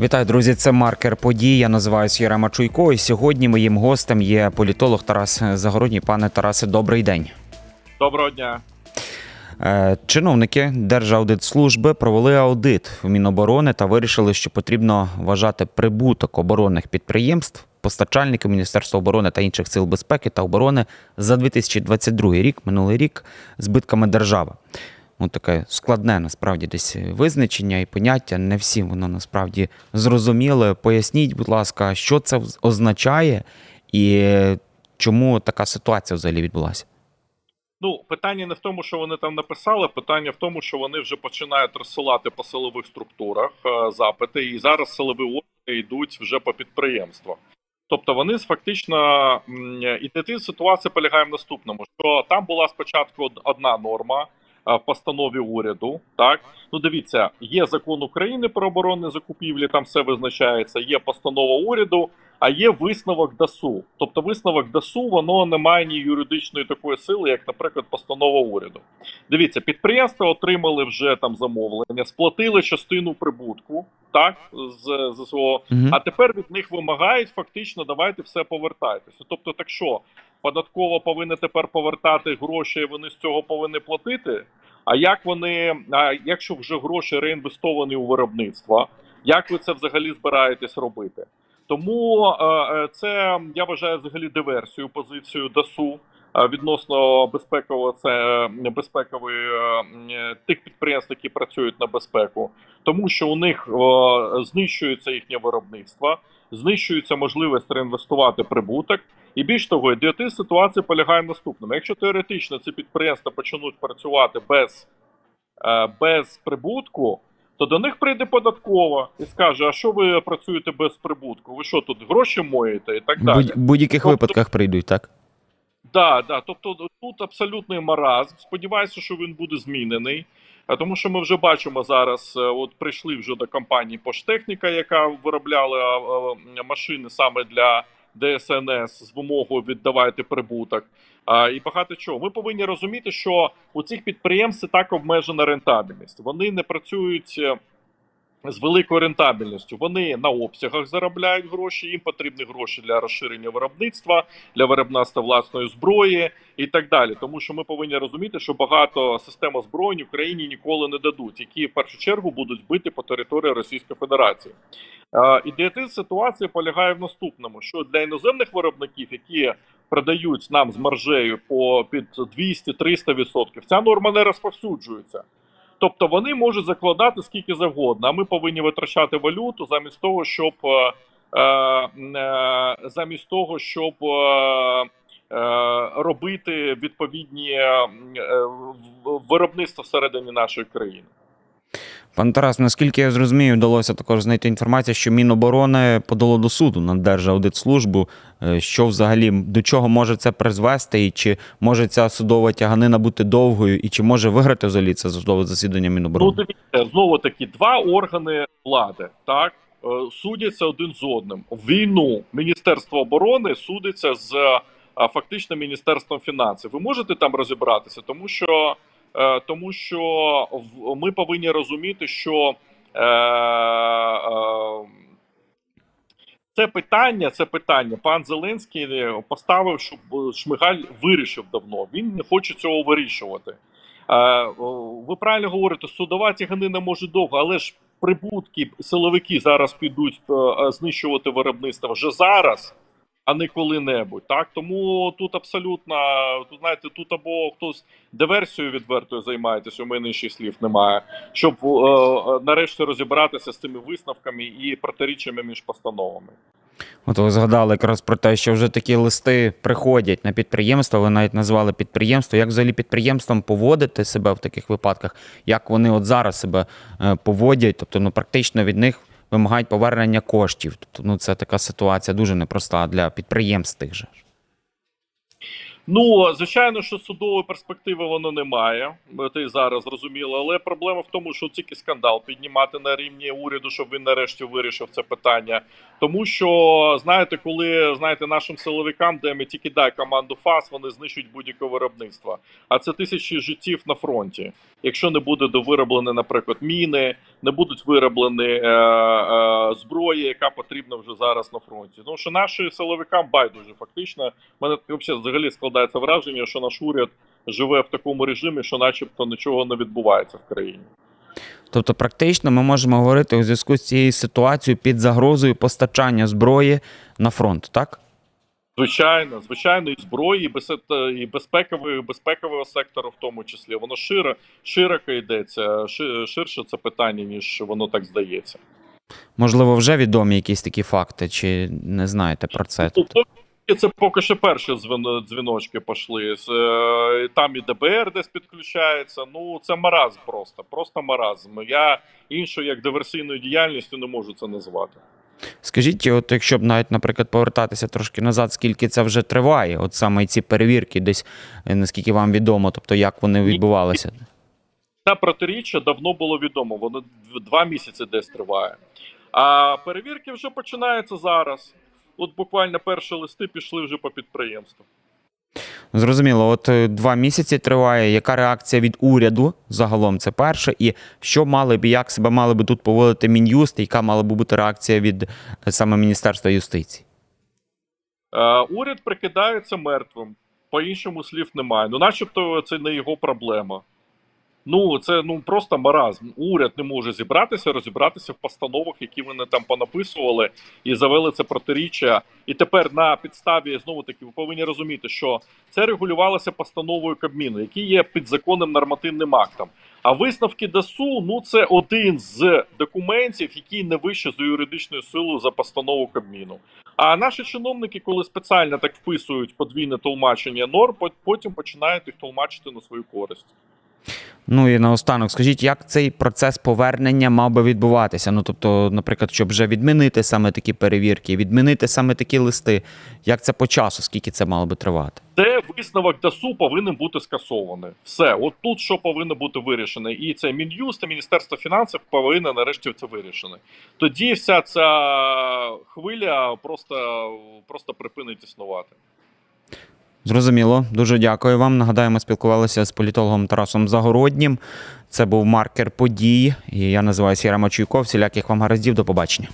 Вітаю, друзі! Це маркер подій. Я називаюся Єрема Чуйко. І сьогодні моїм гостем є політолог Тарас Загородній. Пане Тарасе, добрий день. Доброго дня. Е, Чиновники Держаудитслужби провели аудит в Міноборони та вирішили, що потрібно вважати прибуток оборонних підприємств, постачальників Міністерства оборони та інших сил безпеки та оборони за 2022 рік, минулий рік, збитками держави. Ну, таке складне насправді десь визначення і поняття. Не всім воно насправді зрозуміле. Поясніть, будь ласка, що це означає і чому така ситуація взагалі відбулася? Ну, питання не в тому, що вони там написали, питання в тому, що вони вже починають розсилати по силових структурах е, запити, і зараз силові органи йдуть вже по підприємствах. Тобто вони фактично ідентична ситуація полягає в наступному: що там була спочатку одна норма в постанові уряду. Так, ну дивіться, є закон України про оборонні закупівлі, там все визначається. Є постанова уряду, а є висновок ДАСУ. Тобто висновок ДАСУ воно не має ні юридичної такої сили, як, наприклад, постанова уряду. Дивіться, підприємства отримали вже там замовлення, сплатили частину прибутку, так з ЗСО. Мгм. А тепер від них вимагають фактично давайте все повертайтеся. Тобто, так що податково повинна тепер повертати гроші, вони з цього повинні платити. А як вони, а якщо вже гроші реінвестовані у виробництво, як ви це взагалі збираєтесь робити? Тому е, е, це я вважаю взагалі диверсію позицію ДАСУ відносно безпекового це е, безпекової е, тих підприємств, які працюють на безпеку, тому що у них е, знищується їхнє виробництво, знищується можливість реінвестувати прибуток. І більш того, ідіотизм ситуації полягає в наступному. Якщо теоретично ці підприємства почнуть працювати без, без прибутку, то до них прийде податкова і скаже: а що ви працюєте без прибутку? Ви що тут гроші моєте і так далі. будь- будь-яких Тобто- випадках прийдуть, так? Да, да. Тобто тут абсолютний маразм. Сподіваюся, що він буде змінений. Тому що ми вже бачимо зараз, е, от прийшли вже до компанії Поштехніка, яка виробляла машини саме для ДСНС з вимогою віддавайте прибуток. А, і багато чого. Ми повинні розуміти, що у цих підприємств так обмежена рентабельність. Вони не працюють е, з великою рентабельністю. Вони на обсягах заробляють гроші. Їм потрібні гроші для розширення виробництва, для виробництва власної зброї і так далі. Тому що ми повинні розуміти, що багато систем озброєнь Україні ніколи не дадуть, які в першу чергу будуть бити по території Російської Федерації. Ідеатизм ситуації полягає в наступному: що для іноземних виробників, які продають нам з маржею по під 200-300%, ця норма не розповсюджується. Тобто вони можуть закладати скільки завгодно, а ми повинні витрачати валюту замість того, щоб е, е, замість того, щоб е, е, робити відповідні е, в- виробництва всередині нашої країни. Пан Тарас, наскільки я зрозумію, вдалося також знайти інформацію, що Міноборони подало до суду на Держаудитслужбу. Е, Що взагалі до чого може це призвести, і чи може ця судова тяганина бути довгою, і чи може виграти взагалі це судове засідання Ну, дивіться, знову таки, два органи влади, так, е, судяться один з одним. Війну Міністерство оборони судиться з е, фактично Міністерством фінансів. Ви можете там розібратися, тому що, тому що ми повинні розуміти, що е, е, це питання, це питання. Пан Зеленський поставив, щоб Шмигаль вирішив давно. Він не хоче цього вирішувати. Е, Ви правильно говорите, судова тяганина може довго, але ж прибутки силовики зараз підуть е, е, знищувати виробництво вже зараз, а не коли-небудь. Так тому тут абсолютно тут знаєте, тут або хтось диверсією відвертою займається, у мене ще слів немає, щоб е, е, нарешті розібратися з цими висновками і протиріччями між постановами. От ви згадали якраз про те, що вже такі листи приходять на підприємства. Ви навіть назвали підприємство. Як взагалі підприємствам поводити себе в таких випадках? Як вони от зараз себе е, поводять? Тобто, ну практично від них вимагають повернення коштів. Тобто, ну це така ситуація дуже непроста для підприємств тих же. Ну, звичайно, що судової перспективи воно не має. І зараз зрозуміло. Але проблема в тому, що тільки скандал піднімати на рівні уряду, щоб він нарешті вирішив це питання. Тому що знаєте, коли знаєте нашим силовикам, де ми тільки дай команду ФАС, вони знищують будь-яке виробництво. А це тисячі життів на фронті. Якщо не буде довироблені, наприклад, міни, не будуть вироблені е, е, зброї, яка потрібна вже зараз на фронті. Тому що наші силовикам байдуже фактично. Мене взагалі взагалі складається враження, що наш уряд живе в такому режимі, що, начебто, нічого не відбувається в країні. Тобто, практично ми можемо говорити у зв'язку з цією ситуацією під загрозою постачання зброї на фронт, так? Звичайно, звичайно, і зброї, і, без, і безпекового, безпекового сектору, в тому числі. Воно широ, широко йдеться, ширше це питання, ніж воно так здається. Можливо, вже відомі якісь такі факти, чи не знаєте про це? Ну, поки це поки що перші дзвіночки пішли. Е, Там і ДБР десь підключається. Ну це маразм просто. Просто маразм. Я іншою як диверсійною діяльністю не можу це назвати. Скажіть, от якщо б навіть, наприклад, повертатися трошки назад, скільки це вже триває, от саме ці перевірки, десь е, наскільки вам відомо, тобто як вони відбувалися? Та протиріччя давно було відомо. Воно два місяці десь триває. А перевірки вже починаються зараз. От буквально перші листи пішли вже по підприємству. Зрозуміло, от е, два місяці триває. Яка реакція від уряду загалом? Це перше, і що мали б, як себе мали би тут поводити мін'юст, яка мала би бути реакція від е, саме Міністерства юстиції? Е, уряд прикидається мертвим. По-іншому слів немає. Ну, начебто, це не його проблема. Ну, це ну просто маразм. Уряд не може зібратися, розібратися в постановах, які вони там понаписували, і завели це протиріччя. І тепер на підставі знову таки ви повинні розуміти, що це регулювалося постановою Кабміну, який є підзаконним нормативним актом. А висновки ДАСУ ну це один з документів, який не вище за юридичною силою за постанову Кабміну. А наші чиновники, коли спеціально так вписують подвійне толмачення норм, потім починають їх толмачити на свою користь. Ну і наостанок, скажіть, як цей процес повернення мав би відбуватися? Ну тобто, наприклад, щоб вже відмінити саме такі перевірки, відмінити саме такі листи, як це по часу, скільки це мало би тривати? Це висновок ДАСУ повинен бути скасований. Все, от тут що повинно бути вирішено. І це Мін'юст та Міністерство фінансів повинно нарешті це вирішено. Тоді вся ця хвиля просто, просто припинить існувати. Зрозуміло, дуже дякую вам. Нагадаю, ми спілкувалися з політологом Тарасом Загороднім. Це був маркер подій. І я називаюся Яра Мачуйков. Всіляких вам гараздів. До побачення.